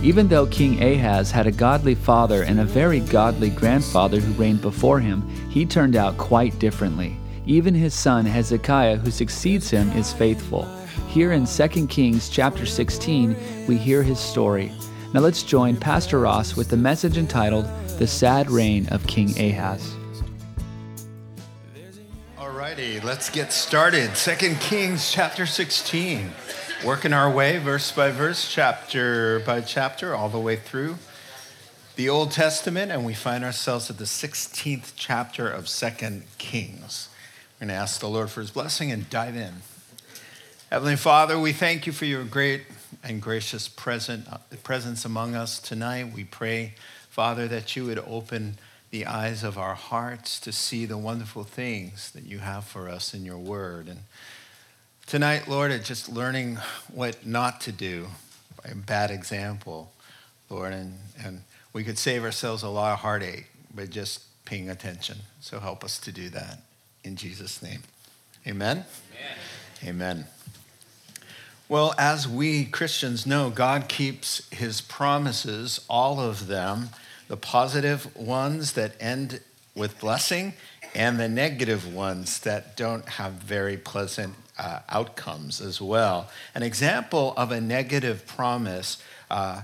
Even though King Ahaz had a godly father and a very godly grandfather who reigned before him, he turned out quite differently. Even his son Hezekiah, who succeeds him, is faithful. Here in 2 Kings chapter 16, we hear his story. Now let's join Pastor Ross with the message entitled The Sad Reign of King Ahaz. Alrighty, let's get started. Second Kings chapter 16. Working our way verse by verse, chapter by chapter, all the way through the Old Testament, and we find ourselves at the 16th chapter of Second Kings. We're going to ask the Lord for his blessing and dive in. Heavenly Father, we thank you for your great and gracious uh, presence among us tonight. We pray, Father, that you would open the eyes of our hearts to see the wonderful things that you have for us in your word. And tonight, Lord, it's just learning what not to do, a bad example, Lord, and, and we could save ourselves a lot of heartache by just paying attention. So help us to do that in Jesus' name. Amen. Amen. Amen. Well, as we Christians know, God keeps his promises, all of them, the positive ones that end with blessing and the negative ones that don't have very pleasant uh, outcomes as well. An example of a negative promise uh,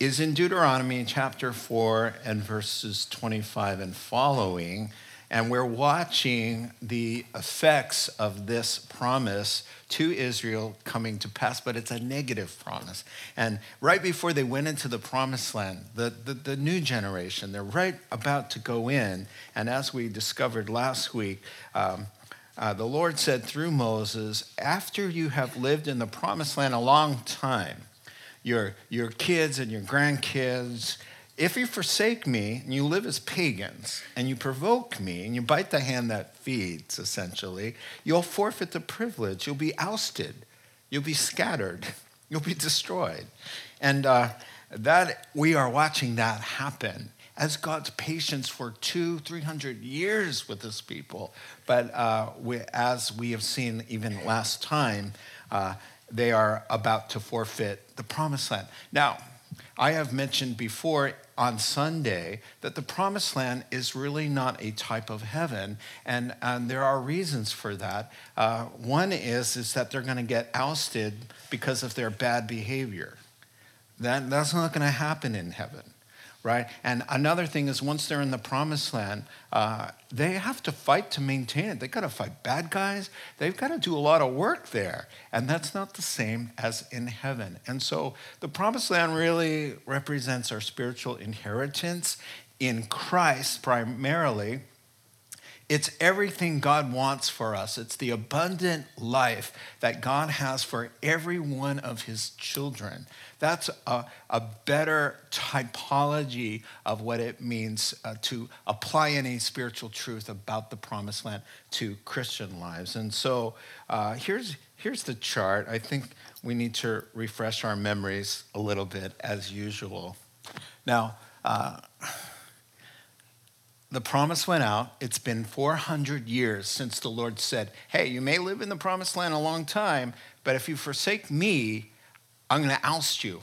is in Deuteronomy chapter 4 and verses 25 and following. And we're watching the effects of this promise to Israel coming to pass, but it's a negative promise. And right before they went into the promised land, the, the, the, new generation, they're right about to go in. And as we discovered last week, um, uh, the Lord said through Moses, after you have lived in the promised land a long time, your, your kids and your grandkids, if you forsake me and you live as pagans and you provoke me and you bite the hand that feeds, essentially, you'll forfeit the privilege. You'll be ousted. You'll be scattered. You'll be destroyed. And uh, that we are watching that happen as God's patience for two, three hundred years with His people. But uh, we, as we have seen even last time, uh, they are about to forfeit the promised land. Now, I have mentioned before on Sunday that the promised land is really not a type of heaven, and, and there are reasons for that. Uh, one is, is that they're going to get ousted because of their bad behavior. That, that's not going to happen in heaven right? And another thing is once they're in the promised land, uh, they have to fight to maintain it. They've got to fight bad guys. They've got to do a lot of work there. And that's not the same as in heaven. And so the promised land really represents our spiritual inheritance in Christ primarily. It's everything God wants for us. It's the abundant life that God has for every one of his children. That's a, a better typology of what it means uh, to apply any spiritual truth about the promised land to Christian lives. And so uh, here's, here's the chart. I think we need to refresh our memories a little bit as usual. Now, uh, the promise went out. It's been 400 years since the Lord said, Hey, you may live in the promised land a long time, but if you forsake me, I'm going to oust you.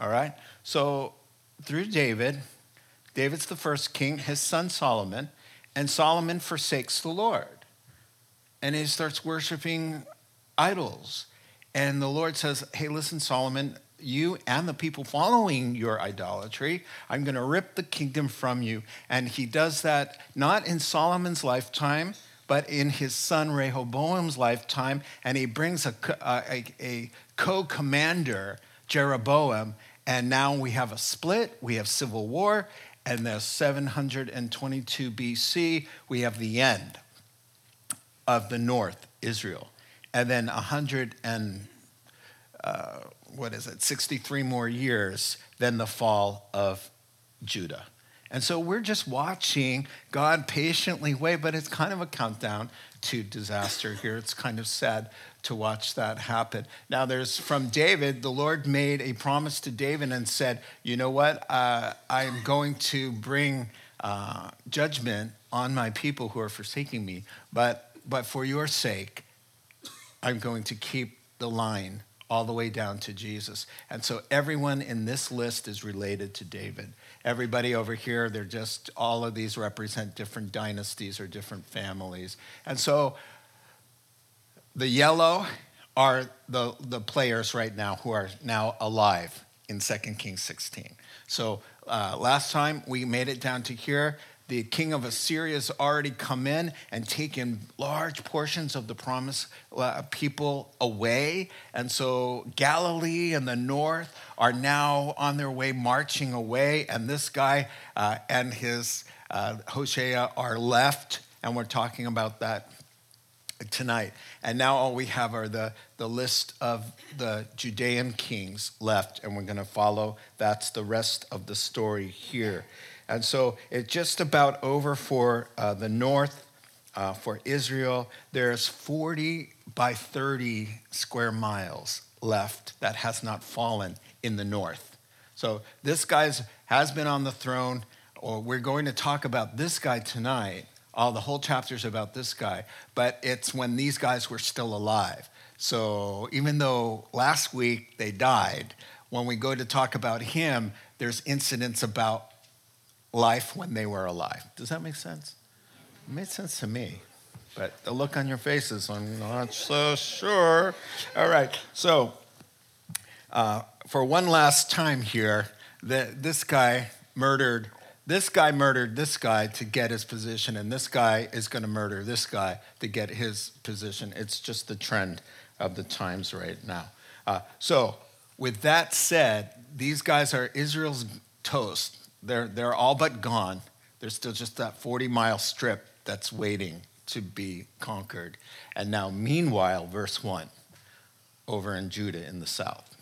All right? So, through David, David's the first king, his son Solomon, and Solomon forsakes the Lord. And he starts worshiping idols. And the Lord says, Hey, listen, Solomon, you and the people following your idolatry. I'm going to rip the kingdom from you. And he does that not in Solomon's lifetime, but in his son Rehoboam's lifetime. And he brings a, a, a co commander, Jeroboam. And now we have a split, we have civil war. And the 722 BC, we have the end of the north, Israel. And then 100 and uh, what is it, 63 more years than the fall of Judah. And so we're just watching God patiently wait, but it's kind of a countdown to disaster here. It's kind of sad to watch that happen. Now, there's from David, the Lord made a promise to David and said, You know what? Uh, I'm going to bring uh, judgment on my people who are forsaking me, but, but for your sake, I'm going to keep the line all the way down to Jesus. And so everyone in this list is related to David. Everybody over here, they're just, all of these represent different dynasties or different families. And so the yellow are the, the players right now who are now alive in 2 Kings 16. So uh, last time we made it down to here the king of Assyria has already come in and taken large portions of the promised uh, people away. And so Galilee and the north are now on their way marching away. And this guy uh, and his uh, Hosea are left. And we're talking about that tonight. And now all we have are the, the list of the Judean kings left. And we're going to follow. That's the rest of the story here. And so it's just about over for uh, the north, uh, for Israel. There's 40 by 30 square miles left that has not fallen in the north. So this guy has been on the throne, or we're going to talk about this guy tonight. All the whole chapter's about this guy, but it's when these guys were still alive. So even though last week they died, when we go to talk about him, there's incidents about life when they were alive. Does that make sense? It made sense to me, but the look on your faces, I'm not so sure. All right, so uh, for one last time here, the, this guy murdered. This guy murdered this guy to get his position, and this guy is going to murder this guy to get his position. It's just the trend of the times right now. Uh, so, with that said, these guys are Israel's toast. They're, they're all but gone. There's still just that 40 mile strip that's waiting to be conquered. And now, meanwhile, verse 1, over in Judah in the south.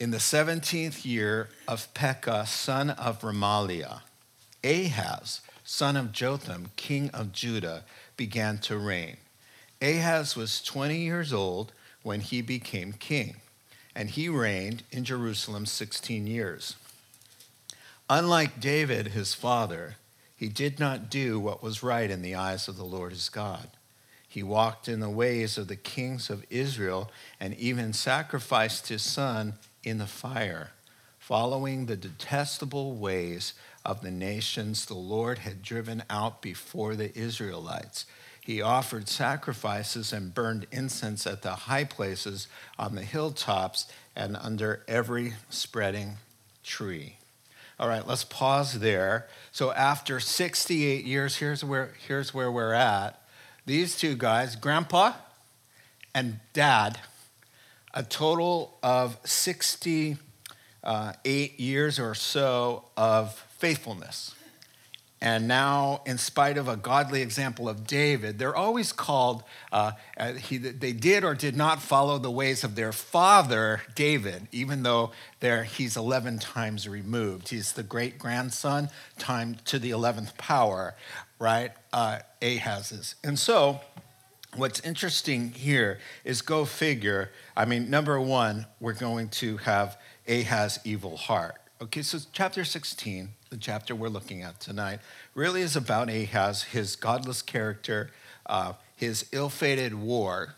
In the 17th year of Pekah, son of Remaliah, Ahaz, son of Jotham, king of Judah, began to reign. Ahaz was 20 years old when he became king, and he reigned in Jerusalem 16 years. Unlike David, his father, he did not do what was right in the eyes of the Lord his God. He walked in the ways of the kings of Israel and even sacrificed his son in the fire, following the detestable ways of the nations the Lord had driven out before the Israelites. He offered sacrifices and burned incense at the high places on the hilltops and under every spreading tree. All right, let's pause there. So after 68 years, here's where, here's where we're at. These two guys, grandpa and dad, a total of 68 years or so of faithfulness. And now, in spite of a godly example of David, they're always called, uh, uh, he, they did or did not follow the ways of their father, David, even though he's 11 times removed. He's the great grandson, time to the 11th power, right? Uh, Ahaz's. And so, what's interesting here is go figure. I mean, number one, we're going to have Ahaz evil heart. Okay, so chapter 16 the chapter we're looking at tonight, really is about Ahaz, his godless character, uh, his ill fated war,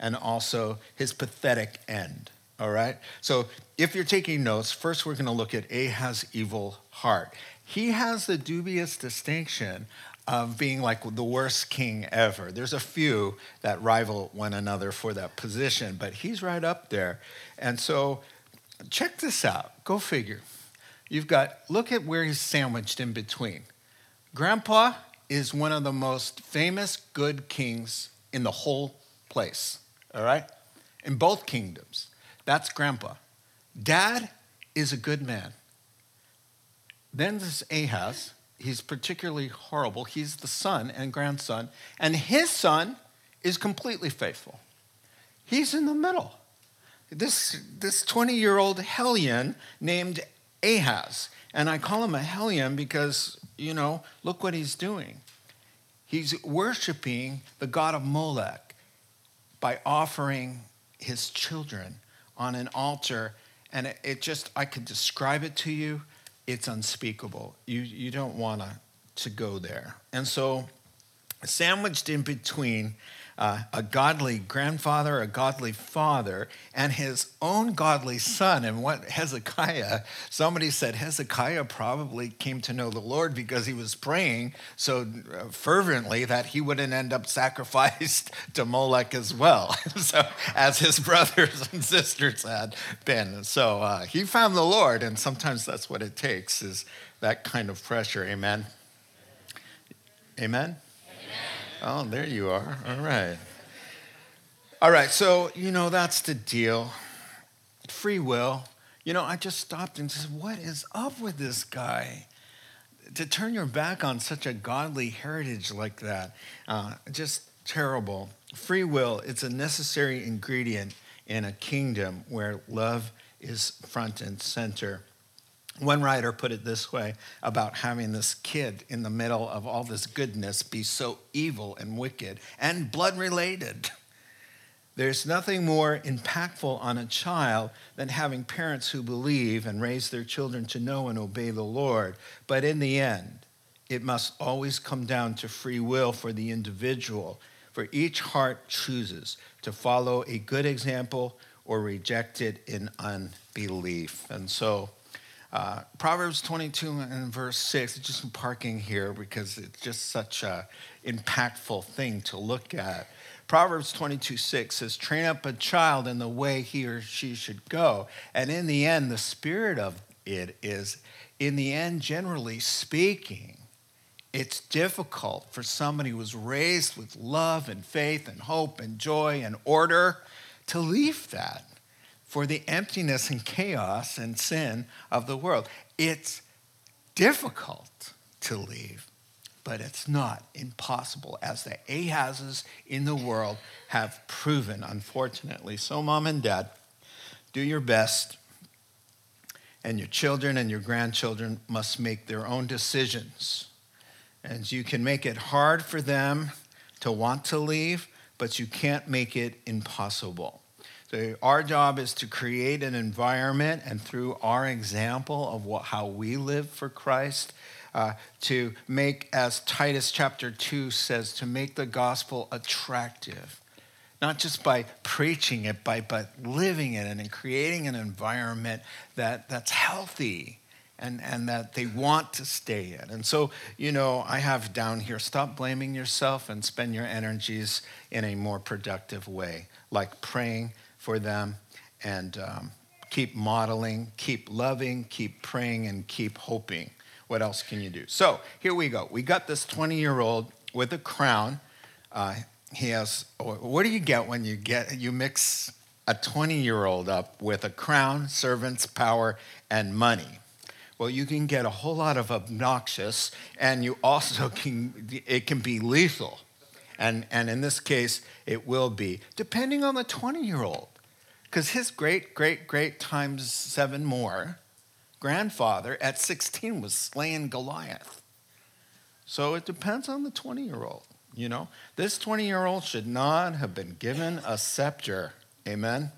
and also his pathetic end. All right? So if you're taking notes, first we're going to look at Ahaz's evil heart. He has the dubious distinction of being like the worst king ever. There's a few that rival one another for that position, but he's right up there. And so check this out. Go figure. You've got, look at where he's sandwiched in between. Grandpa is one of the most famous good kings in the whole place, all right? In both kingdoms. That's grandpa. Dad is a good man. Then there's Ahaz. He's particularly horrible. He's the son and grandson, and his son is completely faithful. He's in the middle. This, this 20 year old hellion named Ahaz. And I call him a hellion because, you know, look what he's doing. He's worshiping the god of Molech by offering his children on an altar. And it, it just, I could describe it to you. It's unspeakable. You, you don't want to, to go there. And so, sandwiched in between uh, a godly grandfather, a godly father, and his own godly son. And what Hezekiah, somebody said Hezekiah probably came to know the Lord because he was praying so uh, fervently that he wouldn't end up sacrificed to Molech as well, so as his brothers and sisters had been. So uh, he found the Lord, and sometimes that's what it takes is that kind of pressure. Amen. Amen. Oh, there you are. All right. All right, so, you know, that's the deal. Free will. You know, I just stopped and said, what is up with this guy? To turn your back on such a godly heritage like that, uh, just terrible. Free will, it's a necessary ingredient in a kingdom where love is front and center. One writer put it this way about having this kid in the middle of all this goodness be so evil and wicked and blood related. There's nothing more impactful on a child than having parents who believe and raise their children to know and obey the Lord. But in the end, it must always come down to free will for the individual, for each heart chooses to follow a good example or reject it in unbelief. And so, uh, Proverbs 22 and verse 6, just parking here because it's just such an impactful thing to look at. Proverbs 22 6 says, Train up a child in the way he or she should go. And in the end, the spirit of it is, in the end, generally speaking, it's difficult for somebody who was raised with love and faith and hope and joy and order to leave that for the emptiness and chaos and sin of the world. It's difficult to leave, but it's not impossible, as the Ahazes in the world have proven, unfortunately. So, mom and dad, do your best, and your children and your grandchildren must make their own decisions. And you can make it hard for them to want to leave, but you can't make it impossible. So our job is to create an environment and through our example of what, how we live for Christ, uh, to make, as Titus chapter 2 says, to make the gospel attractive. Not just by preaching it, by, but living it and creating an environment that, that's healthy and, and that they want to stay in. And so, you know, I have down here stop blaming yourself and spend your energies in a more productive way, like praying for them and um, keep modeling, keep loving, keep praying, and keep hoping. What else can you do? So here we go. We got this 20 year old with a crown. Uh, he has, what do you get when you get, you mix a 20 year old up with a crown, servants, power, and money? Well, you can get a whole lot of obnoxious, and you also can, it can be lethal. And, and in this case, it will be, depending on the 20 year old. Because his great, great, great times seven more grandfather at 16 was slaying Goliath. So it depends on the 20 year old. You know, this 20 year old should not have been given a scepter. Amen.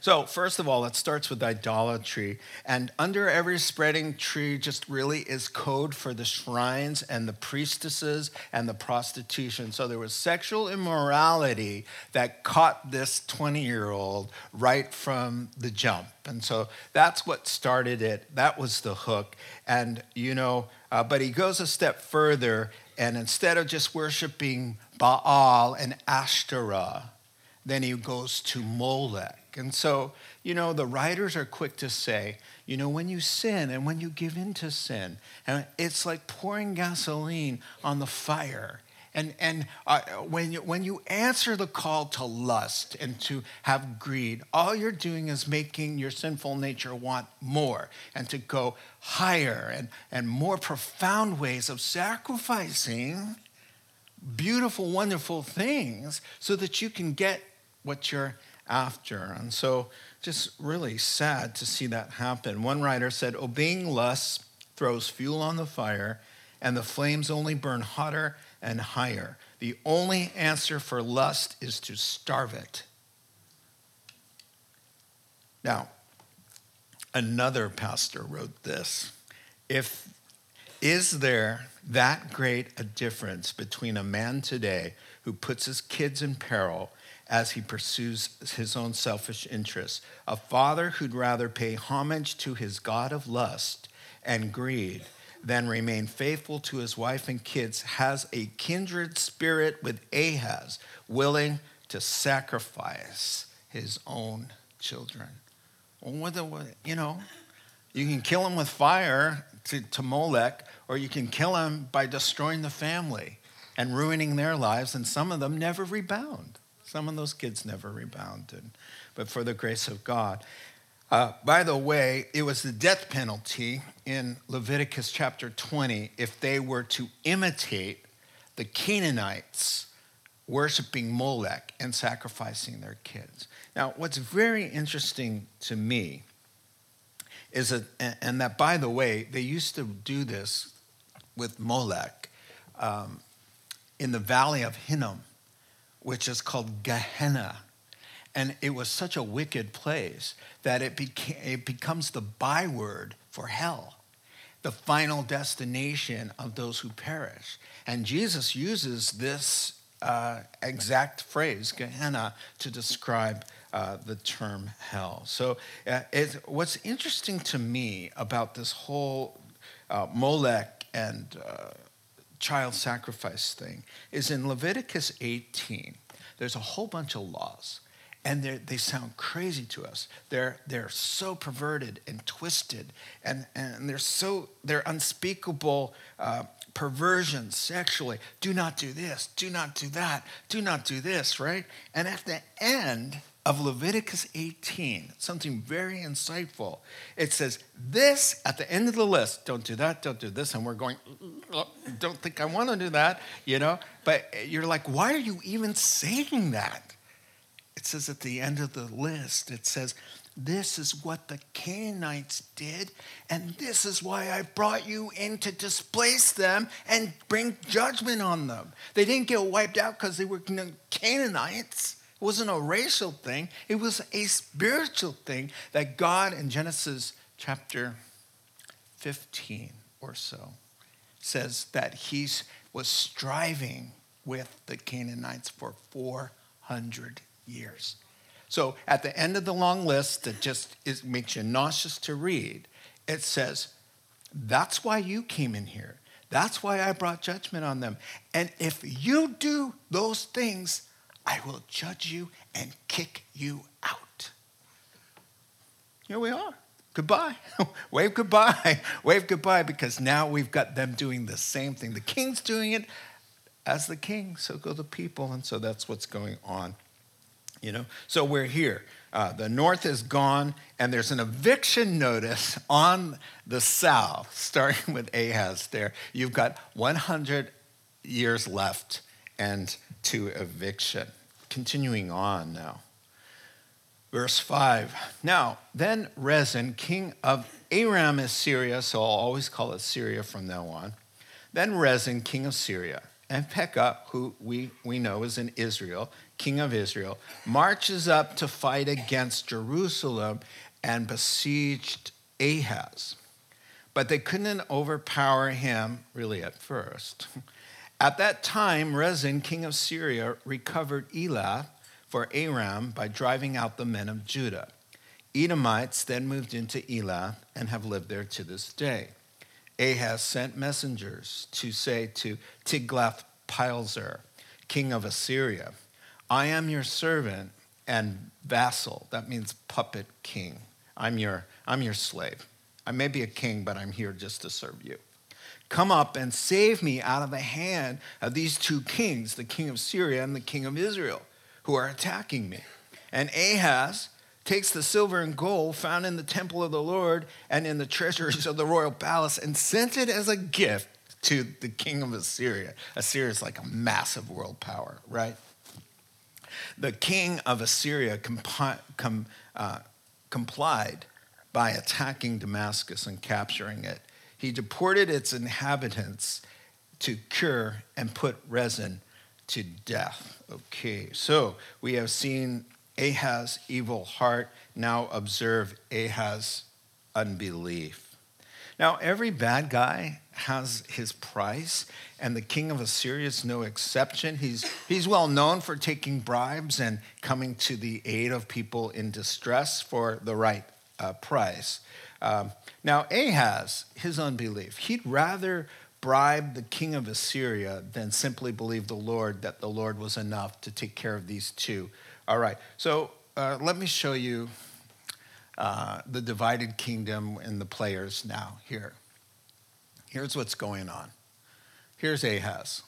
So, first of all, it starts with idolatry. And under every spreading tree just really is code for the shrines and the priestesses and the prostitution. So, there was sexual immorality that caught this 20 year old right from the jump. And so that's what started it. That was the hook. And, you know, uh, but he goes a step further. And instead of just worshiping Baal and Ashtoreth, then he goes to Molech. And so, you know, the writers are quick to say, you know, when you sin and when you give in to sin, and it's like pouring gasoline on the fire. And, and uh, when, you, when you answer the call to lust and to have greed, all you're doing is making your sinful nature want more and to go higher and, and more profound ways of sacrificing beautiful, wonderful things so that you can get what you're after. And so, just really sad to see that happen. One writer said, Obeying lust throws fuel on the fire, and the flames only burn hotter and higher. The only answer for lust is to starve it. Now, another pastor wrote this If is there that great a difference between a man today who puts his kids in peril as he pursues his own selfish interests, a father who'd rather pay homage to his God of lust and greed than remain faithful to his wife and kids, has a kindred spirit with Ahaz, willing to sacrifice his own children. You know, you can kill him with fire to, to Molech, or you can kill him by destroying the family and ruining their lives, and some of them never rebound. Some of those kids never rebounded, but for the grace of God. Uh, by the way, it was the death penalty in Leviticus chapter 20 if they were to imitate the Canaanites worshiping Molech and sacrificing their kids. Now, what's very interesting to me is that, and that by the way, they used to do this with Molech um, in the valley of Hinnom, which is called Gehenna. And it was such a wicked place that it, became, it becomes the byword for hell, the final destination of those who perish. And Jesus uses this uh, exact phrase, Gehenna, to describe uh, the term hell. So, uh, what's interesting to me about this whole uh, Molech and uh, child sacrifice thing is in Leviticus 18, there's a whole bunch of laws. And they sound crazy to us. They're, they're so perverted and twisted, and, and they're so they're unspeakable uh, perversion sexually. Do not do this, do not do that, do not do this, right? And at the end of Leviticus 18, something very insightful, it says, This at the end of the list, don't do that, don't do this. And we're going, Don't think I want to do that, you know? But you're like, Why are you even saying that? It says at the end of the list, it says, this is what the Canaanites did, and this is why I brought you in to displace them and bring judgment on them. They didn't get wiped out because they were Canaanites. It wasn't a racial thing, it was a spiritual thing that God in Genesis chapter 15 or so says that he was striving with the Canaanites for 400 years. So at the end of the long list that just is, makes you nauseous to read, it says, That's why you came in here. That's why I brought judgment on them. And if you do those things, I will judge you and kick you out. Here we are. Goodbye. Wave goodbye. Wave goodbye because now we've got them doing the same thing. The king's doing it as the king, so go the people. And so that's what's going on you know so we're here uh, the north is gone and there's an eviction notice on the south starting with ahaz there you've got 100 years left and to eviction continuing on now verse 5 now then rezin king of aram is syria so i'll always call it syria from now on then rezin king of syria and Pekah, who we, we know is in Israel, king of Israel, marches up to fight against Jerusalem and besieged Ahaz. But they couldn't overpower him really at first. At that time, Rezin, king of Syria, recovered Elath for Aram by driving out the men of Judah. Edomites then moved into Elath and have lived there to this day. Ahaz sent messengers to say to Tiglath-Pileser, king of Assyria, I am your servant and vassal. That means puppet king. I'm your, I'm your slave. I may be a king, but I'm here just to serve you. Come up and save me out of the hand of these two kings, the king of Syria and the king of Israel, who are attacking me. And Ahaz takes the silver and gold found in the temple of the Lord and in the treasuries of the royal palace and sent it as a gift to the king of Assyria. Assyria is like a massive world power, right? The king of Assyria compi- com, uh, complied by attacking Damascus and capturing it. He deported its inhabitants to Kir and put Rezin to death. Okay, so we have seen Ahaz's evil heart. Now observe Ahaz's unbelief. Now, every bad guy has his price, and the king of Assyria is no exception. He's, he's well known for taking bribes and coming to the aid of people in distress for the right uh, price. Um, now, Ahaz, his unbelief, he'd rather bribe the king of Assyria than simply believe the Lord that the Lord was enough to take care of these two. All right, so uh, let me show you uh, the divided kingdom and the players now here. Here's what's going on. Here's Ahaz,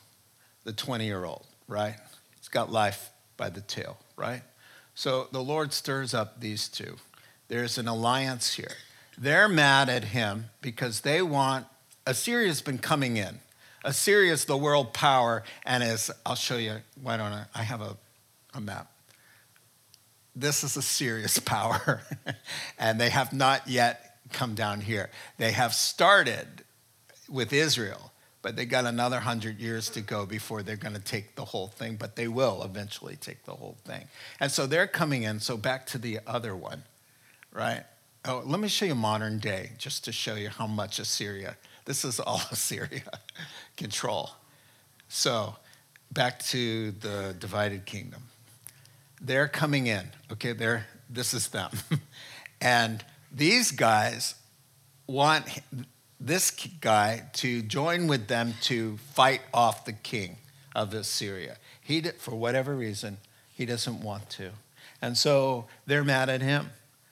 the 20 year old, right? He's got life by the tail, right? So the Lord stirs up these two. There's an alliance here. They're mad at him because they want, Assyria's been coming in. Assyria is the world power, and as I'll show you, why don't I? I have a, a map. This is a serious power, and they have not yet come down here. They have started with Israel, but they got another hundred years to go before they're going to take the whole thing, but they will eventually take the whole thing. And so they're coming in. So back to the other one, right? Oh, let me show you modern day just to show you how much Assyria, this is all Assyria control. So back to the divided kingdom. They're coming in, okay? They're, this is them. and these guys want this guy to join with them to fight off the king of Assyria. He, did, for whatever reason, he doesn't want to. And so they're mad at him.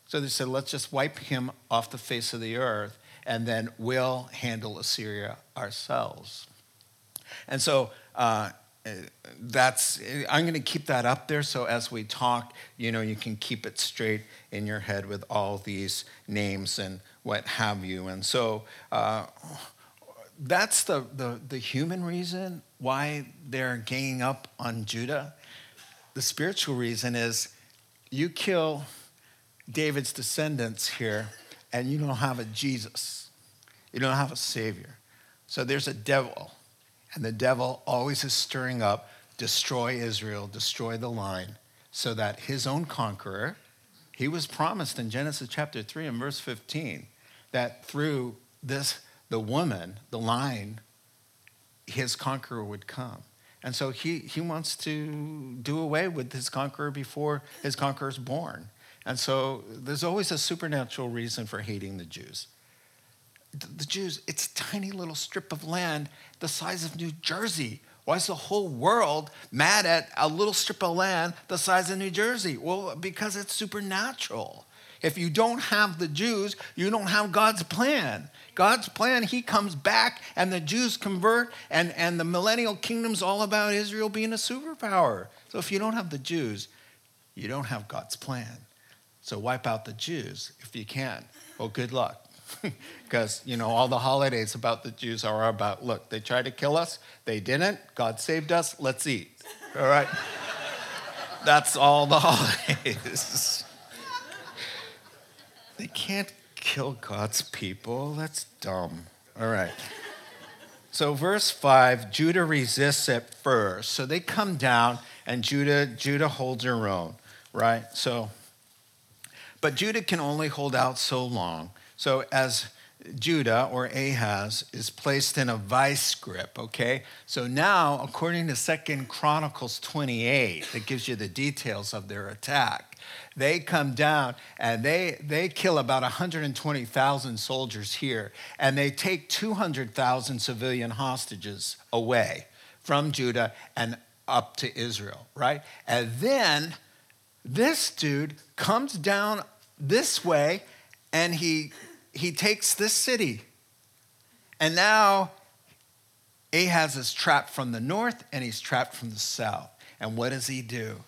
So they said, let's just wipe him off the face of the earth, and then we'll handle Assyria ourselves. And so uh, that's, I'm going to keep that up there so as we talk, you know, you can keep it straight in your head with all these names and what have you. And so uh, that's the, the, the human reason why they're ganging up on Judah. The spiritual reason is you kill David's descendants here, and you don't have a Jesus. You don't have a Savior. So there's a devil, and the devil always is stirring up destroy Israel, destroy the line, so that his own conqueror, he was promised in Genesis chapter 3 and verse 15 that through this, the woman, the line, his conqueror would come. And so he, he wants to do away with his conqueror before his conqueror is born. And so there's always a supernatural reason for hating the Jews. The Jews, it's a tiny little strip of land the size of New Jersey. Why is the whole world mad at a little strip of land the size of New Jersey? Well, because it's supernatural. If you don't have the Jews, you don't have God's plan. God's plan, He comes back and the Jews convert, and, and the millennial kingdom's all about Israel being a superpower. So if you don't have the Jews, you don't have God's plan. So wipe out the Jews if you can. Well, good luck. Because, you know, all the holidays about the Jews are about look, they tried to kill us, they didn't, God saved us, let's eat. All right? That's all the holidays. They can't kill God's people. That's dumb. All right. So verse 5, Judah resists at first. So they come down and Judah Judah holds her own, right? So but Judah can only hold out so long. So as Judah or Ahaz is placed in a vice grip, okay? So now, according to Second Chronicles 28, that gives you the details of their attack, they come down and they, they kill about 120,000 soldiers here, and they take 200,000 civilian hostages away from Judah and up to Israel, right? And then this dude comes down this way and he, he takes this city. And now Ahaz is trapped from the north and he's trapped from the south. And what does he do?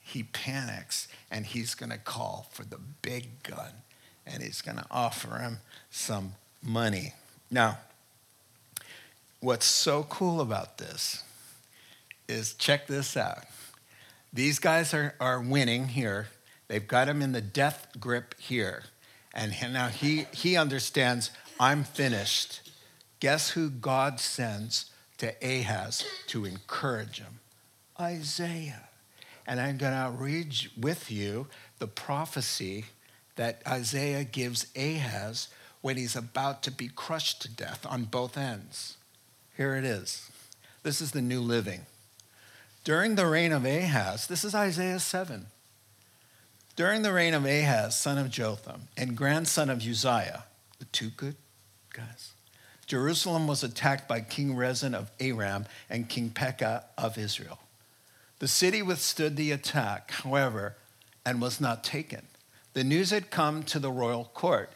He panics and he's going to call for the big gun and he's going to offer him some money. Now, what's so cool about this is check this out. These guys are, are winning here They've got him in the death grip here. And now he, he understands, I'm finished. Guess who God sends to Ahaz to encourage him? Isaiah. And I'm going to read with you the prophecy that Isaiah gives Ahaz when he's about to be crushed to death on both ends. Here it is. This is the New Living. During the reign of Ahaz, this is Isaiah 7. During the reign of Ahaz, son of Jotham, and grandson of Uzziah, the two good guys, Jerusalem was attacked by King Rezin of Aram and King Pekah of Israel. The city withstood the attack, however, and was not taken. The news had come to the royal court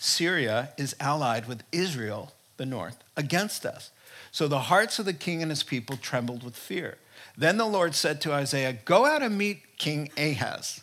Syria is allied with Israel, the north, against us. So the hearts of the king and his people trembled with fear. Then the Lord said to Isaiah, Go out and meet King Ahaz.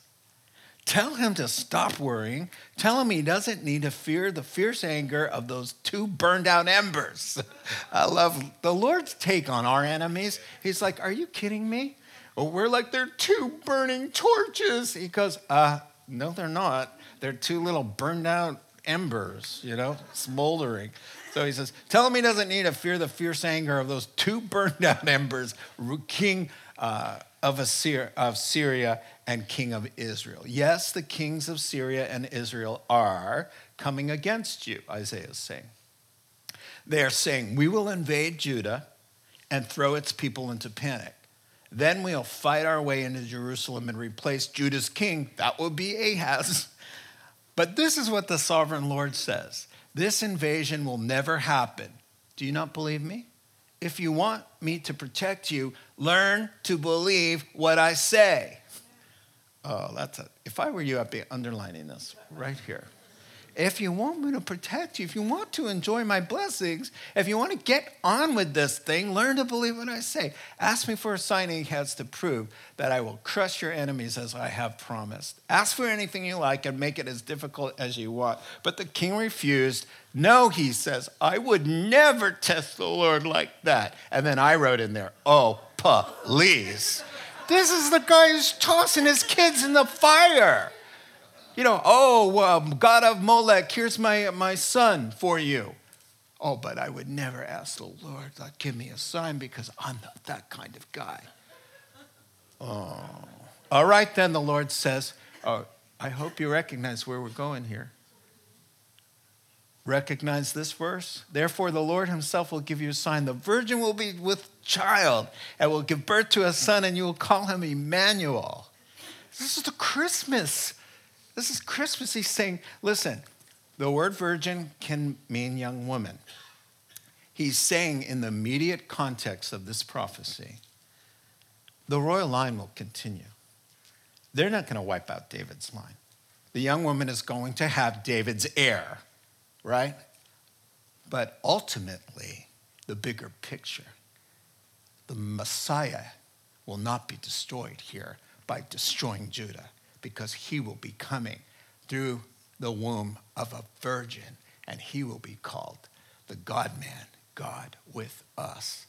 Tell him to stop worrying. Tell him he doesn't need to fear the fierce anger of those two burned out embers. I love the Lord's take on our enemies. He's like, Are you kidding me? Well, we're like, They're two burning torches. He goes, Uh, no, they're not. They're two little burned out embers, you know, smoldering. So he says, Tell him he doesn't need to fear the fierce anger of those two burned out embers, king uh, of, Assyria, of Syria and king of Israel. Yes, the kings of Syria and Israel are coming against you, Isaiah is saying. They are saying, We will invade Judah and throw its people into panic. Then we'll fight our way into Jerusalem and replace Judah's king. That will be Ahaz. But this is what the sovereign Lord says this invasion will never happen. Do you not believe me? If you want me to protect you, learn to believe what I say. Oh, that's a, if I were you, I'd be underlining this right here if you want me to protect you, if you want to enjoy my blessings, if you want to get on with this thing, learn to believe what I say. Ask me for a sign he has to prove that I will crush your enemies as I have promised. Ask for anything you like and make it as difficult as you want. But the king refused. No, he says, I would never test the Lord like that. And then I wrote in there, oh, please. This is the guy who's tossing his kids in the fire. You know, oh, God of Molech, here's my, my son for you. Oh, but I would never ask the Lord, like, give me a sign because I'm not that kind of guy. Oh. All right, then, the Lord says, oh, I hope you recognize where we're going here. Recognize this verse? Therefore, the Lord himself will give you a sign. The virgin will be with child and will give birth to a son, and you will call him Emmanuel. This is the Christmas this is Christmas. He's saying, listen, the word virgin can mean young woman. He's saying, in the immediate context of this prophecy, the royal line will continue. They're not going to wipe out David's line. The young woman is going to have David's heir, right? But ultimately, the bigger picture, the Messiah will not be destroyed here by destroying Judah because he will be coming through the womb of a virgin, and he will be called the God man, God with us.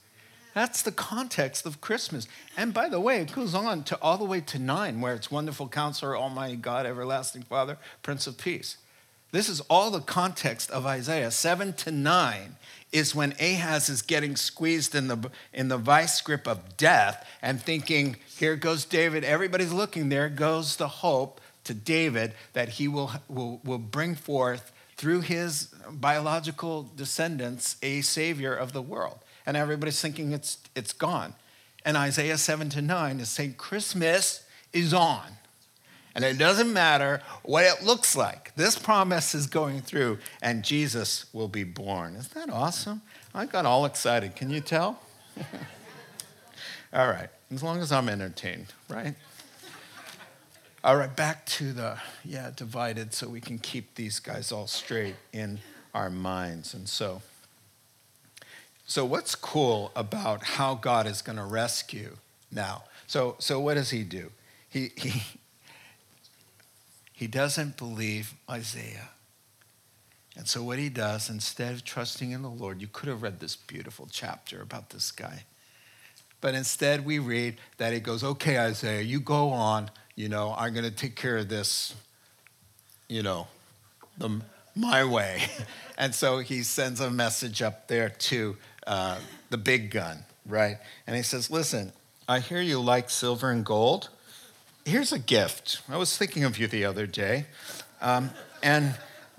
That's the context of Christmas. And by the way, it goes on to all the way to nine, where it's wonderful counselor, Almighty God, everlasting Father, Prince of Peace. This is all the context of Isaiah. Seven to nine is when Ahaz is getting squeezed in the, in the vice grip of death and thinking, here goes David. Everybody's looking. There goes the hope to David that he will, will, will bring forth through his biological descendants a savior of the world. And everybody's thinking it's, it's gone. And Isaiah 7 to 9 is saying Christmas is on. And it doesn't matter what it looks like. This promise is going through, and Jesus will be born. Isn't that awesome? I got all excited. Can you tell? all right, as long as I'm entertained, right? All right, back to the, yeah, divided so we can keep these guys all straight in our minds. And so, so what's cool about how God is going to rescue now? So, so what does he do? He, he, he doesn't believe Isaiah. And so, what he does, instead of trusting in the Lord, you could have read this beautiful chapter about this guy. But instead, we read that he goes, Okay, Isaiah, you go on, you know, I'm going to take care of this, you know, the, my way. and so he sends a message up there to uh, the big gun, right? And he says, Listen, I hear you like silver and gold. Here's a gift. I was thinking of you the other day. Um, and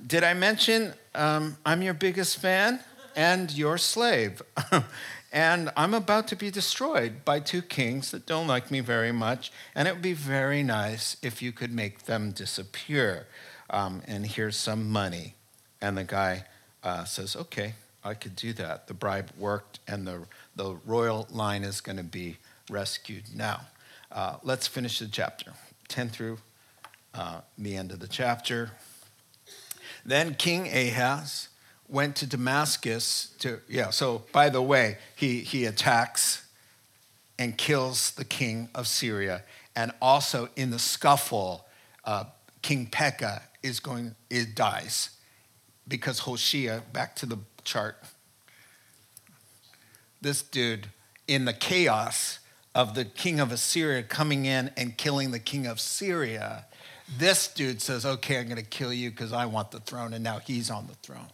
did I mention um, I'm your biggest fan and your slave? and I'm about to be destroyed by two kings that don't like me very much. And it would be very nice if you could make them disappear. Um, and here's some money. And the guy uh, says, Okay, I could do that. The bribe worked, and the, the royal line is going to be rescued. Now, uh, let's finish the chapter 10 through uh, the end of the chapter. Then King Ahaz went to Damascus to, yeah, so by the way, he, he attacks and kills the king of Syria. And also in the scuffle, uh, King Pekah is going, it dies because Hoshea, back to the chart, this dude in the chaos of the king of Assyria coming in and killing the king of Syria, this dude says, Okay, I'm going to kill you because I want the throne. And now he's on the throne.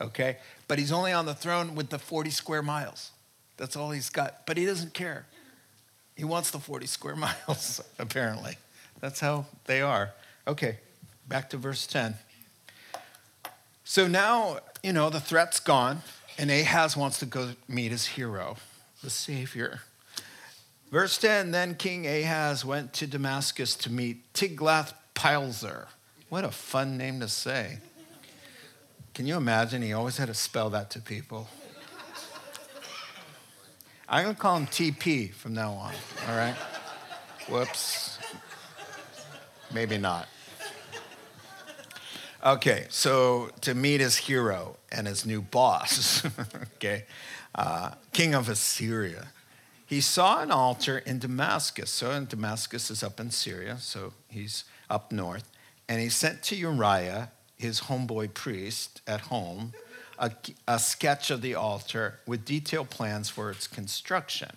Okay? But he's only on the throne with the 40 square miles. That's all he's got. But he doesn't care. He wants the 40 square miles, apparently. That's how they are. Okay, back to verse 10. So now, you know, the threat's gone, and Ahaz wants to go meet his hero, the Savior. Verse 10 Then King Ahaz went to Damascus to meet Tiglath-Pileser. What a fun name to say. Can you imagine? He always had to spell that to people. I'm going to call him TP from now on, all right? Whoops. Maybe not. Okay, so to meet his hero and his new boss, okay, uh, king of Assyria he saw an altar in Damascus. So, in Damascus is up in Syria, so he's up north. And he sent to Uriah, his homeboy priest at home, a, a sketch of the altar with detailed plans for its construction.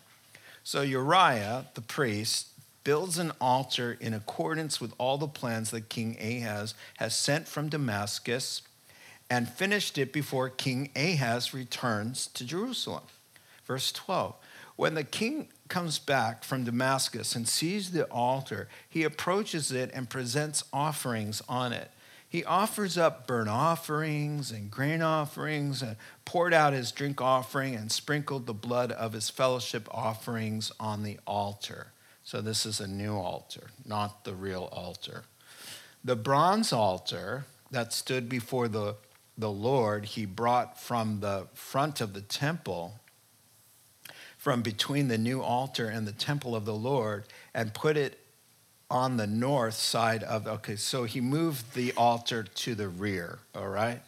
So, Uriah, the priest, builds an altar in accordance with all the plans that King Ahaz has sent from Damascus and finished it before King Ahaz returns to Jerusalem. Verse 12 when the king comes back from Damascus and sees the altar, he approaches it and presents offerings on it. He offers up burnt offerings and grain offerings and poured out his drink offering and sprinkled the blood of his fellowship offerings on the altar. So, this is a new altar, not the real altar. The bronze altar that stood before the, the Lord, he brought from the front of the temple from between the new altar and the temple of the Lord and put it on the north side of okay so he moved the altar to the rear all right?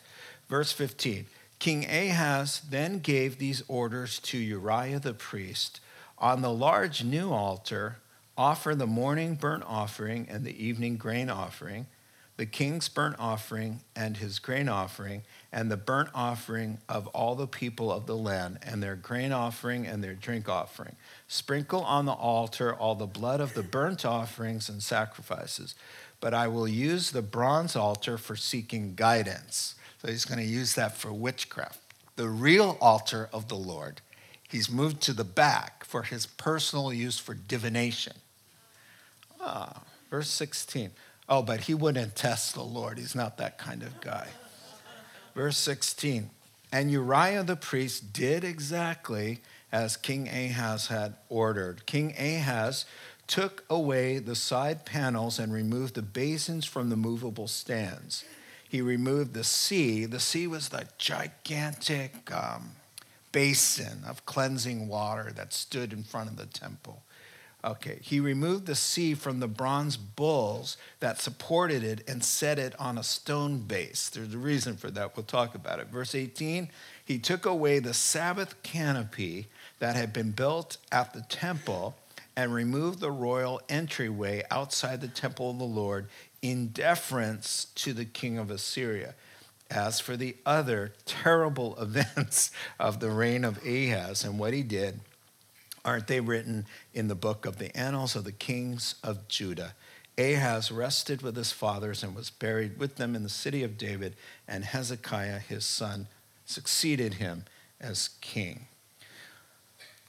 Verse 15 king ahaz then gave these orders to uriah the priest on the large new altar offer the morning burnt offering and the evening grain offering the king's burnt offering and his grain offering and the burnt offering of all the people of the land, and their grain offering and their drink offering. Sprinkle on the altar all the blood of the burnt offerings and sacrifices. But I will use the bronze altar for seeking guidance. So he's going to use that for witchcraft. The real altar of the Lord, he's moved to the back for his personal use for divination. Ah, verse 16. Oh, but he wouldn't test the Lord. He's not that kind of guy. Verse 16 And Uriah the priest did exactly as King Ahaz had ordered. King Ahaz took away the side panels and removed the basins from the movable stands. He removed the sea. The sea was the gigantic um, basin of cleansing water that stood in front of the temple. Okay, he removed the sea from the bronze bulls that supported it and set it on a stone base. There's a reason for that. We'll talk about it. Verse 18 he took away the Sabbath canopy that had been built at the temple and removed the royal entryway outside the temple of the Lord in deference to the king of Assyria. As for the other terrible events of the reign of Ahaz and what he did, Aren't they written in the book of the annals of the kings of Judah? Ahaz rested with his fathers and was buried with them in the city of David, and Hezekiah, his son, succeeded him as king.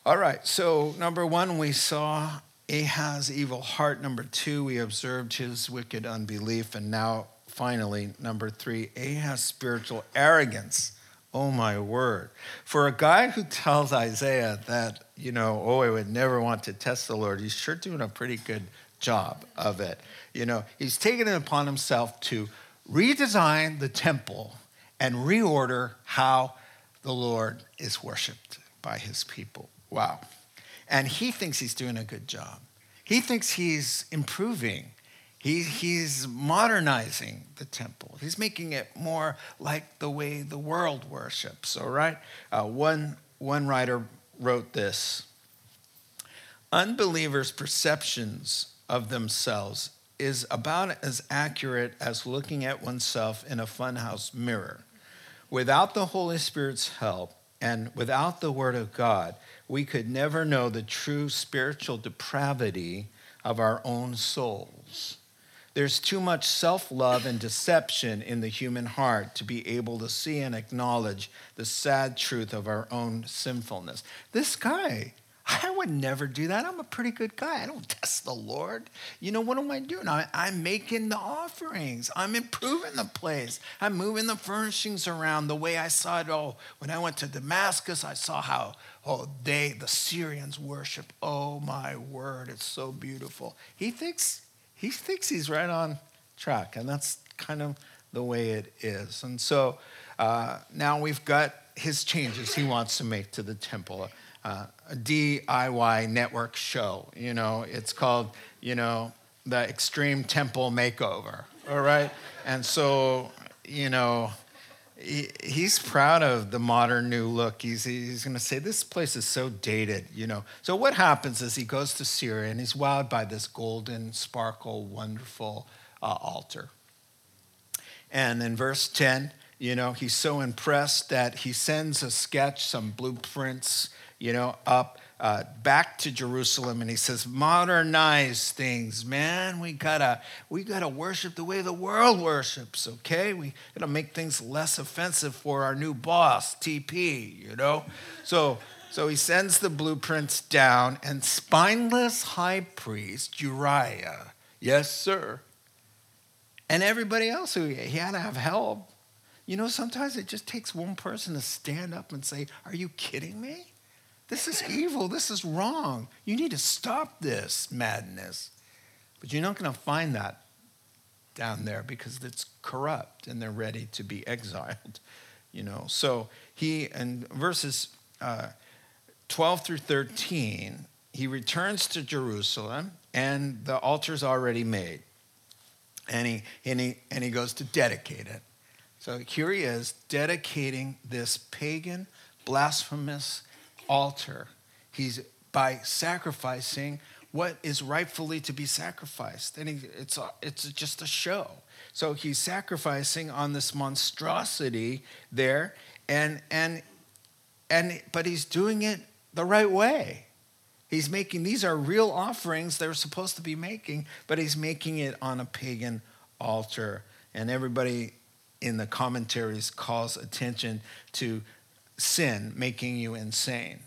All right, so number one, we saw Ahaz's evil heart. Number two, we observed his wicked unbelief. And now, finally, number three, Ahaz's spiritual arrogance. Oh my word. For a guy who tells Isaiah that, you know, oh, I would never want to test the Lord, he's sure doing a pretty good job of it. You know, he's taken it upon himself to redesign the temple and reorder how the Lord is worshiped by his people. Wow. And he thinks he's doing a good job. He thinks he's improving. He, he's modernizing the temple. He's making it more like the way the world worships, all right? Uh, one, one writer wrote this Unbelievers' perceptions of themselves is about as accurate as looking at oneself in a funhouse mirror. Without the Holy Spirit's help and without the Word of God, we could never know the true spiritual depravity of our own souls. There's too much self love and deception in the human heart to be able to see and acknowledge the sad truth of our own sinfulness. This guy, I would never do that. I'm a pretty good guy. I don't test the Lord. You know, what am I doing? I, am making the offerings. I'm improving the place. I'm moving the furnishings around the way I saw it. Oh, when I went to Damascus, I saw how, oh, they, the Syrians worship. Oh, my word, it's so beautiful. He thinks, he thinks he's right on track, and that's kind of the way it is. And so uh, now we've got his changes he wants to make to the temple uh, a DIY network show. You know, it's called, you know, the Extreme Temple Makeover. All right, and so you know, he, he's proud of the modern new look. He's he's going to say this place is so dated. You know, so what happens is he goes to Syria and he's wowed by this golden, sparkle, wonderful uh, altar. And in verse 10, you know, he's so impressed that he sends a sketch, some blueprints, you know, up uh, back to Jerusalem, and he says, "Modernize things, man. We gotta we gotta worship the way the world worships. Okay, we gotta make things less offensive for our new boss, TP. You know, so." So he sends the blueprints down, and spineless high priest Uriah, yes, sir, and everybody else who he had to have help. You know, sometimes it just takes one person to stand up and say, Are you kidding me? This is evil. This is wrong. You need to stop this madness. But you're not going to find that down there because it's corrupt and they're ready to be exiled. You know, so he, in verses uh, 12 through 13, he returns to Jerusalem and the altar's already made. And he, and, he, and he goes to dedicate it. So here he is dedicating this pagan, blasphemous, altar. He's by sacrificing what is rightfully to be sacrificed. And he, it's, it's just a show. So he's sacrificing on this monstrosity there, and, and, and, but he's doing it the right way. He's making, these are real offerings they're supposed to be making, but he's making it on a pagan altar. And everybody in the commentaries calls attention to sin making you insane.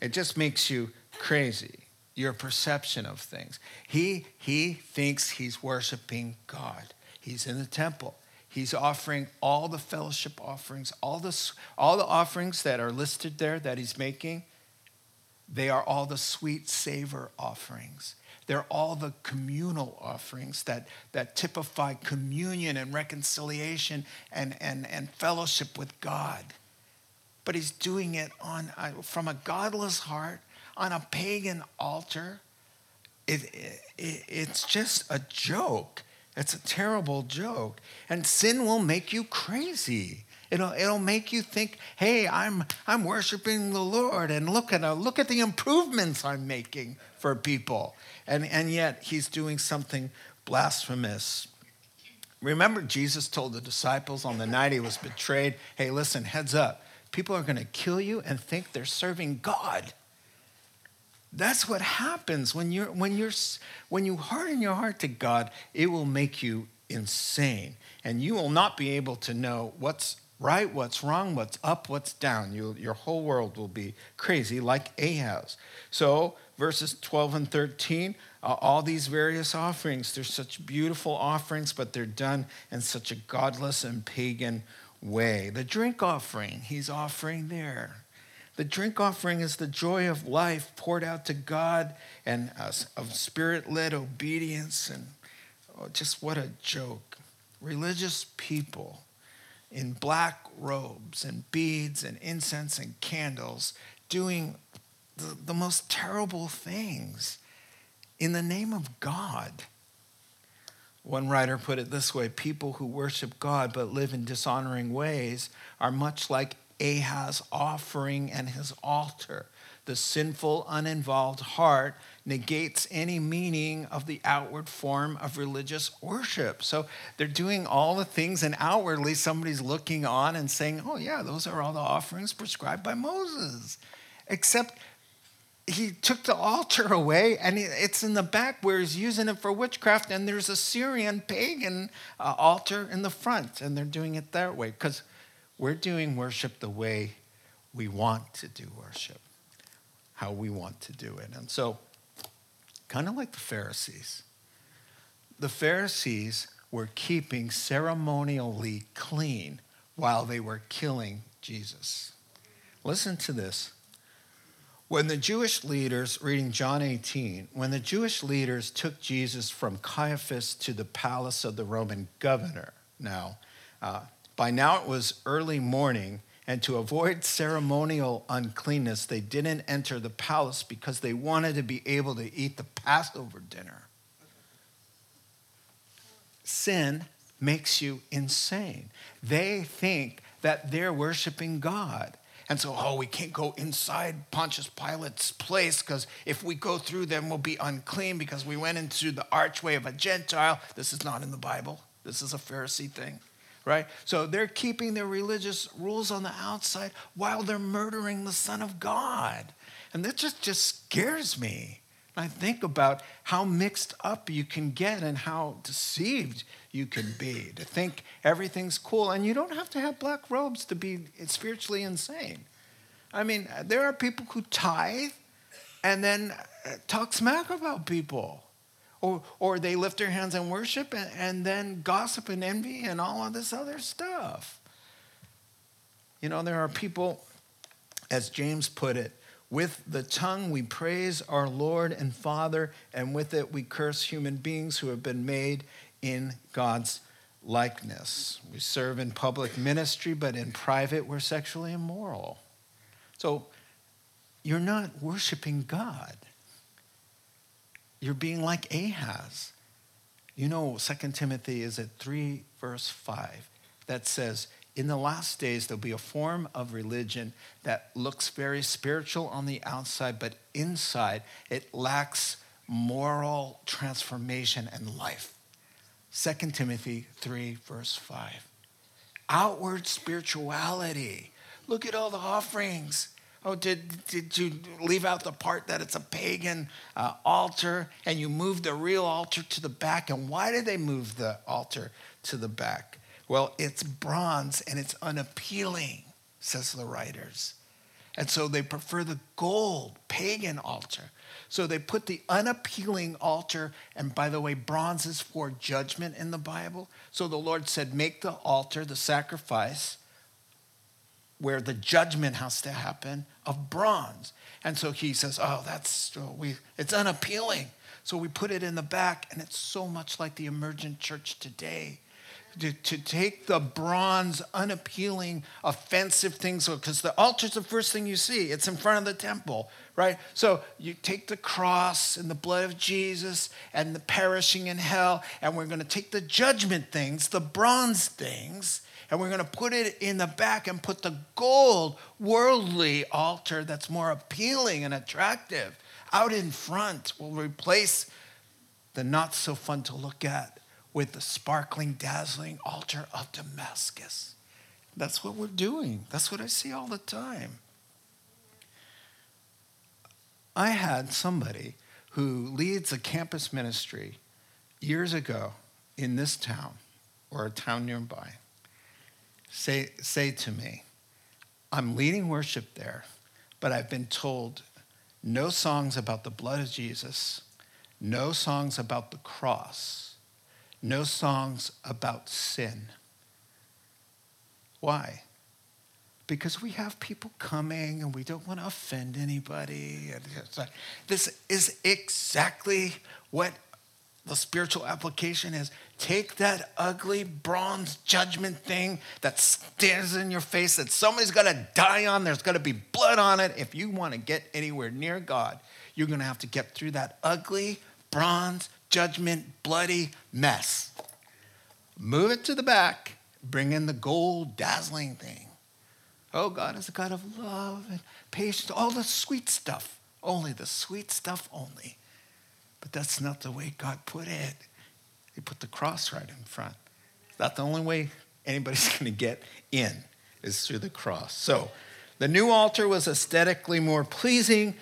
It just makes you crazy, your perception of things. He, he thinks he's worshiping God. He's in the temple. He's offering all the fellowship offerings, all the, all the offerings that are listed there that he's making. They are all the sweet savor offerings. They're all the communal offerings that, that typify communion and reconciliation and, and, and fellowship with God but he's doing it on from a godless heart on a pagan altar. It, it, it's just a joke. It's a terrible joke. And sin will make you crazy. It'll, it'll make you think, hey, I'm, I'm worshiping the Lord, and look at, look at the improvements I'm making for people. And, and yet, he's doing something blasphemous. Remember, Jesus told the disciples on the night he was betrayed, hey, listen, heads up people are going to kill you and think they're serving God. That's what happens when you're when you're when you harden your heart to God, it will make you insane. And you will not be able to know what's right, what's wrong, what's up, what's down. You, your whole world will be crazy like Ahaz. So, verses 12 and 13, uh, all these various offerings, they're such beautiful offerings, but they're done in such a godless and pagan way. The drink offering, he's offering there. The drink offering is the joy of life poured out to God and uh, of spirit led obedience. And oh, just what a joke. Religious people in black robes and beads and incense and candles doing the, the most terrible things in the name of God. One writer put it this way people who worship God but live in dishonoring ways are much like Ahaz's offering and his altar. The sinful, uninvolved heart negates any meaning of the outward form of religious worship. So they're doing all the things, and outwardly somebody's looking on and saying, Oh, yeah, those are all the offerings prescribed by Moses. Except he took the altar away and it's in the back where he's using it for witchcraft and there's a syrian pagan uh, altar in the front and they're doing it that way because we're doing worship the way we want to do worship how we want to do it. And so kind of like the pharisees the pharisees were keeping ceremonially clean while they were killing jesus. Listen to this when the Jewish leaders, reading John 18, when the Jewish leaders took Jesus from Caiaphas to the palace of the Roman governor, now, uh, by now it was early morning, and to avoid ceremonial uncleanness, they didn't enter the palace because they wanted to be able to eat the Passover dinner. Sin makes you insane. They think that they're worshiping God. And so, oh, we can't go inside Pontius Pilate's place because if we go through them, we'll be unclean because we went into the archway of a Gentile. This is not in the Bible. This is a Pharisee thing, right? So they're keeping their religious rules on the outside while they're murdering the Son of God. And that just, just scares me. I think about how mixed up you can get and how deceived you can be, to think everything's cool. And you don't have to have black robes to be spiritually insane. I mean, there are people who tithe and then uh, talk smack about people. Or, or they lift their hands and worship and, and then gossip and envy and all of this other stuff. You know, there are people, as James put it, with the tongue we praise our Lord and Father, and with it we curse human beings who have been made in God's likeness. We serve in public ministry, but in private, we're sexually immoral. So you're not worshiping God. You're being like Ahaz. You know, 2 Timothy is at 3, verse 5, that says, in the last days, there'll be a form of religion that looks very spiritual on the outside, but inside it lacks moral transformation and life. 2 Timothy 3, verse 5. Outward spirituality. Look at all the offerings. Oh, did, did you leave out the part that it's a pagan uh, altar and you moved the real altar to the back? And why did they move the altar to the back? Well, it's bronze and it's unappealing, says the writers. And so they prefer the gold pagan altar. So they put the unappealing altar, and by the way, bronze is for judgment in the Bible. So the Lord said, Make the altar, the sacrifice, where the judgment has to happen of bronze. And so he says, Oh, that's, oh, we, it's unappealing. So we put it in the back, and it's so much like the emergent church today to, to take the bronze, unappealing, offensive things, because the altar's the first thing you see. It's in front of the temple, right? So you take the cross and the blood of Jesus and the perishing in hell, and we're going to take the judgment things, the bronze things, and we're going to put it in the back and put the gold, worldly altar that's more appealing and attractive out in front. We'll replace the not so fun to look at with the sparkling, dazzling altar of Damascus. That's what we're doing. That's what I see all the time. I had somebody who leads a campus ministry years ago in this town or a town nearby say, say to me, I'm leading worship there, but I've been told no songs about the blood of Jesus, no songs about the cross, no songs about sin. Why? Because we have people coming and we don't want to offend anybody. This is exactly what the spiritual application is take that ugly bronze judgment thing that stares in your face that somebody's going to die on, there's going to be blood on it. If you want to get anywhere near God, you're going to have to get through that ugly bronze judgment bloody mess. Move it to the back, bring in the gold dazzling thing. Oh, God is a God of love and patience, all the sweet stuff. Only the sweet stuff only. But that's not the way God put it. He put the cross right in front. That's the only way anybody's going to get in is through the cross. So the new altar was aesthetically more pleasing.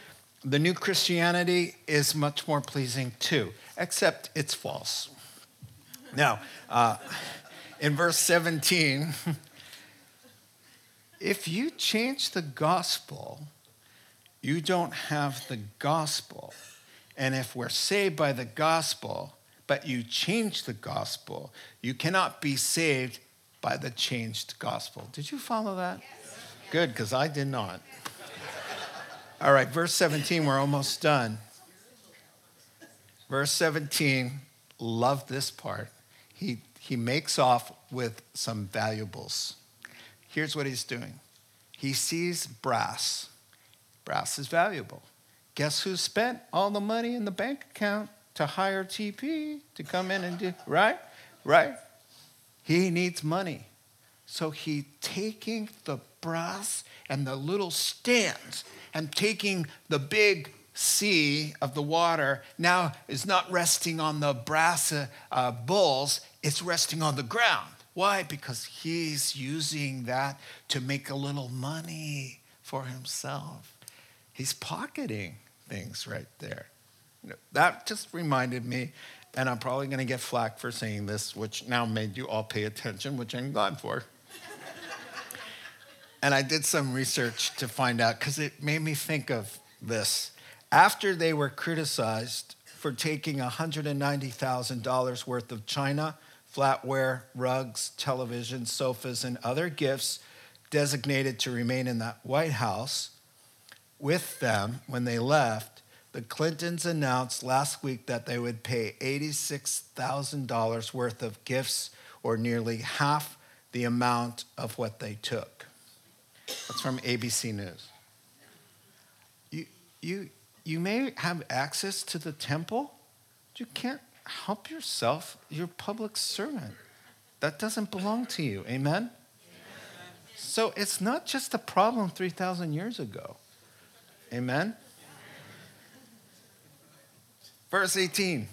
The new Christianity is much more pleasing too, except it's false. Now, uh, in verse 17, if you change the gospel, you don't have the gospel. And if we're saved by the gospel, but you change the gospel, you cannot be saved by the changed gospel. Did you follow that? Yes. Good, because I did not. All right, verse 17, we're almost done. Verse 17, love this part. He, he makes off with some valuables. Here's what he's doing he sees brass. Brass is valuable. Guess who spent all the money in the bank account to hire TP to come in and do, right? Right? He needs money. So he taking the brass and the little stands and taking the big sea of the water now is not resting on the brass uh, bowls, it's resting on the ground. Why? Because he's using that to make a little money for himself. He's pocketing things right there. You know, that just reminded me, and I'm probably going to get flack for saying this, which now made you all pay attention, which I'm glad for. and I did some research to find out because it made me think of this. After they were criticized for taking $190,000 worth of china, flatware, rugs, televisions, sofas, and other gifts designated to remain in that White House, with them when they left, the Clintons announced last week that they would pay $86,000 worth of gifts, or nearly half the amount of what they took. That's from ABC News. You, you, you may have access to the temple, but you can't help yourself. You're public servant. That doesn't belong to you. Amen? So it's not just a problem 3,000 years ago. Amen? Verse 18.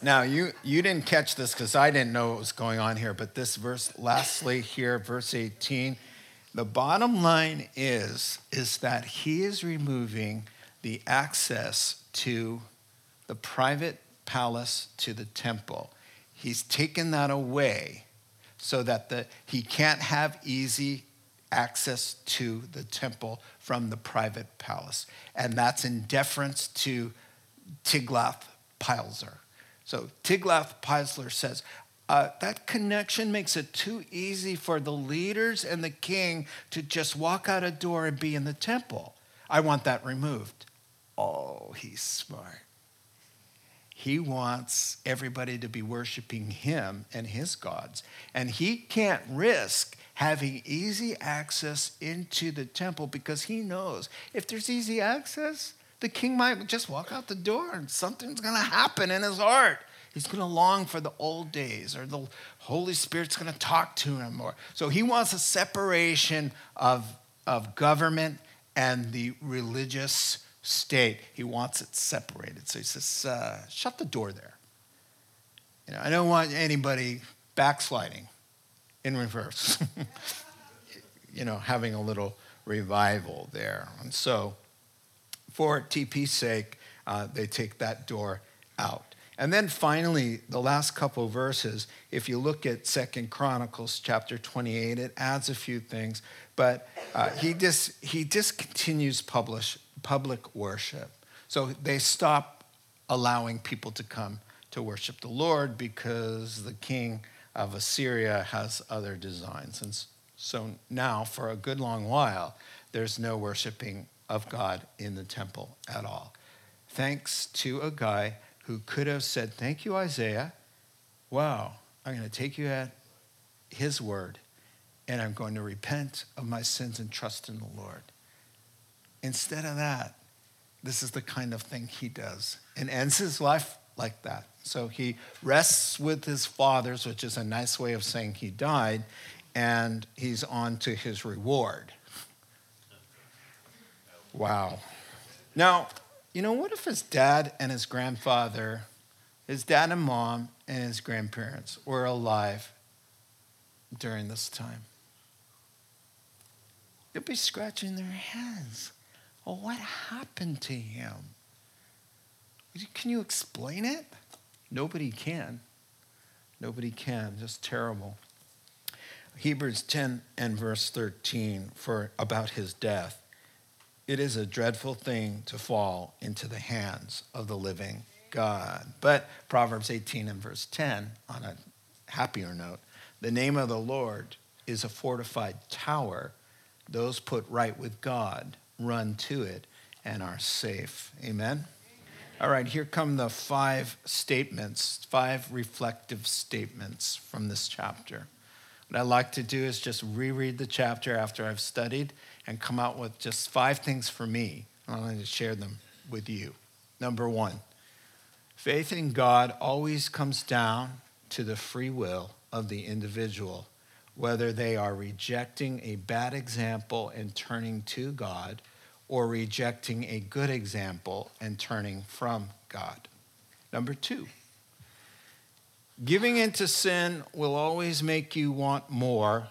Now, you, you didn't catch this because I didn't know what was going on here, but this verse, lastly, here, verse 18, the bottom line is, is that he is removing the access to the private palace to the temple. He's taken that away so that the, he can't have easy access to the temple from the private palace. And that's in deference to Tiglath-Pileser. So Tiglath-Pileser says, uh, that connection makes it too easy for the leaders and the king to just walk out a door and be in the temple. I want that removed. Oh, he's smart. He wants everybody to be worshiping him and his gods. And he can't risk having easy access into the temple because he knows if there's easy access, the king might just walk out the door and something's going to happen in his heart. He's going to long for the old days, or the Holy Spirit's going to talk to him. Or, so he wants a separation of, of government and the religious state. He wants it separated. So he says, uh, shut the door there. You know, I don't want anybody backsliding in reverse. you know, having a little revival there. And so, for TP's sake, uh, they take that door out. And then finally, the last couple verses, if you look at Second Chronicles chapter 28, it adds a few things, but uh, he, just, he discontinues publish, public worship. So they stop allowing people to come to worship the Lord because the king of Assyria has other designs. And so now, for a good long while, there's no worshiping of God in the temple at all. Thanks to a guy who could have said, Thank you, Isaiah. Wow, I'm going to take you at his word and I'm going to repent of my sins and trust in the Lord. Instead of that, this is the kind of thing he does and ends his life like that. So he rests with his fathers, which is a nice way of saying he died, and he's on to his reward. Wow. Now, you know, what if his dad and his grandfather, his dad and mom and his grandparents were alive during this time? They'd be scratching their heads. Well, what happened to him? Can you explain it? Nobody can. Nobody can. Just terrible. Hebrews 10 and verse 13 for about his death. It is a dreadful thing to fall into the hands of the living God. But Proverbs 18 and verse 10, on a happier note, the name of the Lord is a fortified tower. Those put right with God run to it and are safe. Amen? All right, here come the five statements, five reflective statements from this chapter. What I like to do is just reread the chapter after I've studied and come out with just five things for me. I'm going to share them with you. Number one, faith in God always comes down to the free will of the individual, whether they are rejecting a bad example and turning to God or rejecting a good example and turning from God. Number two, giving into sin will always make you want more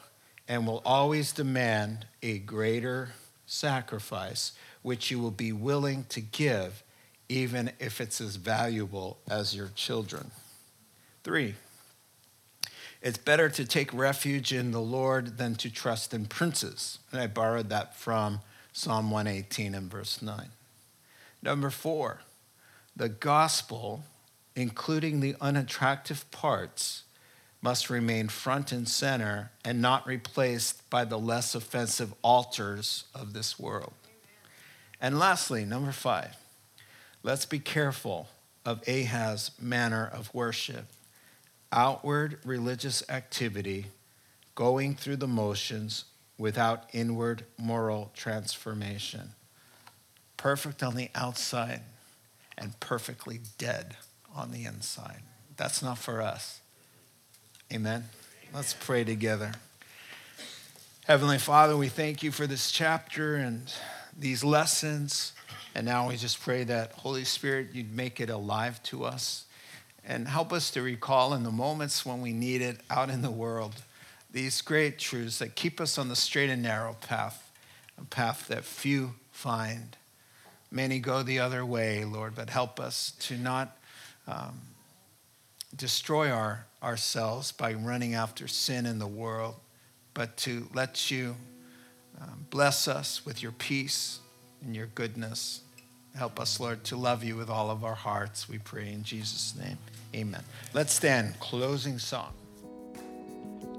and will always demand a greater sacrifice, which you will be willing to give, even if it's as valuable as your children. Three, it's better to take refuge in the Lord than to trust in princes. And I borrowed that from Psalm 118 and verse 9. Number four, the gospel, including the unattractive parts, must remain front and center and not replaced by the less offensive altars of this world. And lastly, number five, let's be careful of Ahaz's manner of worship. Outward religious activity, going through the motions without inward moral transformation. Perfect on the outside and perfectly dead on the inside. That's not for us. Amen. Let's pray together. Heavenly Father, we thank you for this chapter and these lessons. And now we just pray that, Holy Spirit, you'd make it alive to us and help us to recall in the moments when we need it out in the world these great truths that keep us on the straight and narrow path, a path that few find. Many go the other way, Lord, but help us to not um, destroy our, ourselves by running after sin in the world, but to let you um, bless us with your peace and your goodness. Help us, Lord, to love you with all of our hearts, we pray in Jesus' name. Amen. Let's stand. Closing song.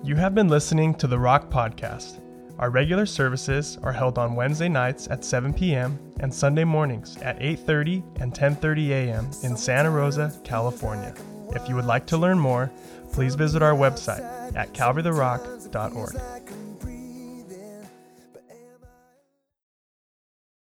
You have been listening to the Rock Podcast. Our regular services are held on Wednesday nights at 7 p.m. and Sunday mornings at 8:30 and 10:30 a.m. in Santa Rosa, California. If you would like to learn more, please visit our website at calvarytherock.org.